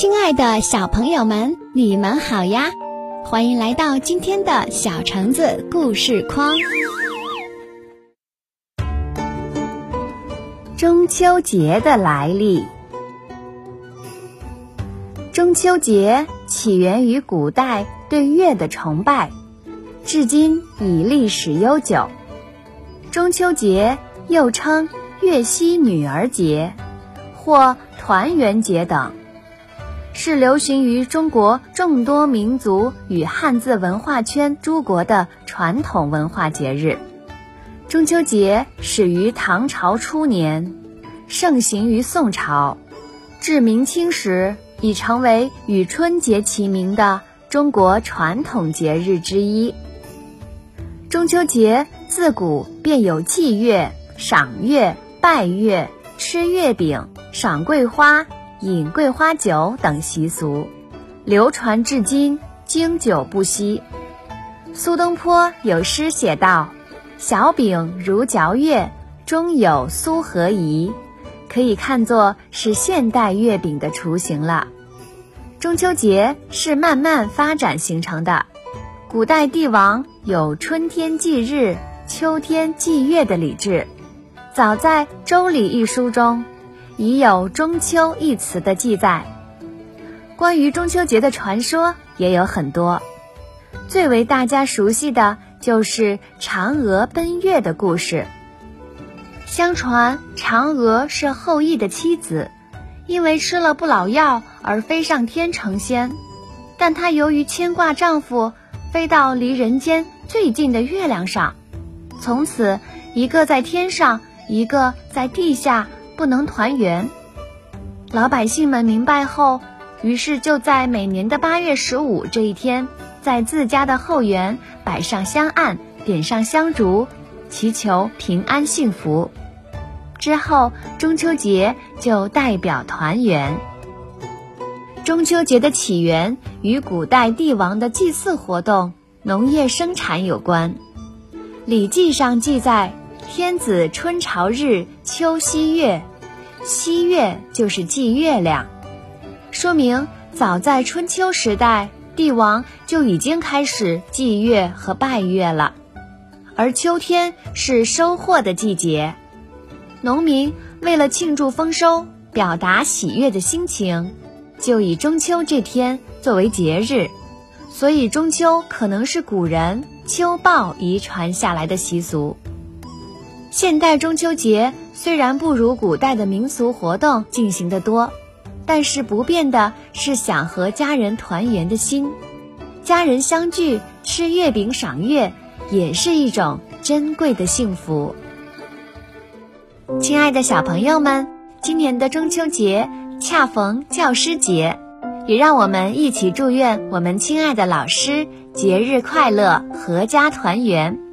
亲爱的小朋友们，你们好呀！欢迎来到今天的小橙子故事框。中秋节的来历。中秋节起源于古代对月的崇拜，至今已历史悠久。中秋节又称月夕女儿节或团圆节等。是流行于中国众多民族与汉字文化圈诸国的传统文化节日。中秋节始于唐朝初年，盛行于宋朝，至明清时已成为与春节齐名的中国传统节日之一。中秋节自古便有祭月、赏月、拜月、吃月饼、赏桂花。饮桂花酒等习俗，流传至今，经久不息。苏东坡有诗写道：“小饼如嚼月，中有酥和饴。”可以看作是现代月饼的雏形了。中秋节是慢慢发展形成的。古代帝王有春天祭日、秋天祭月的礼制，早在《周礼》一书中。已有“中秋”一词的记载。关于中秋节的传说也有很多，最为大家熟悉的就是嫦娥奔月的故事。相传嫦娥是后羿的妻子，因为吃了不老药而飞上天成仙，但她由于牵挂丈夫，飞到离人间最近的月亮上，从此一个在天上，一个在地下。不能团圆，老百姓们明白后，于是就在每年的八月十五这一天，在自家的后园摆上香案，点上香烛，祈求平安幸福。之后，中秋节就代表团圆。中秋节的起源与古代帝王的祭祀活动、农业生产有关，《礼记》上记载。天子春朝日，秋夕月，夕月就是祭月亮，说明早在春秋时代，帝王就已经开始祭月和拜月了。而秋天是收获的季节，农民为了庆祝丰收，表达喜悦的心情，就以中秋这天作为节日，所以中秋可能是古人秋报遗传下来的习俗。现代中秋节虽然不如古代的民俗活动进行的多，但是不变的是想和家人团圆的心。家人相聚吃月饼赏月，也是一种珍贵的幸福。亲爱的小朋友们，今年的中秋节恰逢教师节，也让我们一起祝愿我们亲爱的老师节日快乐，阖家团圆。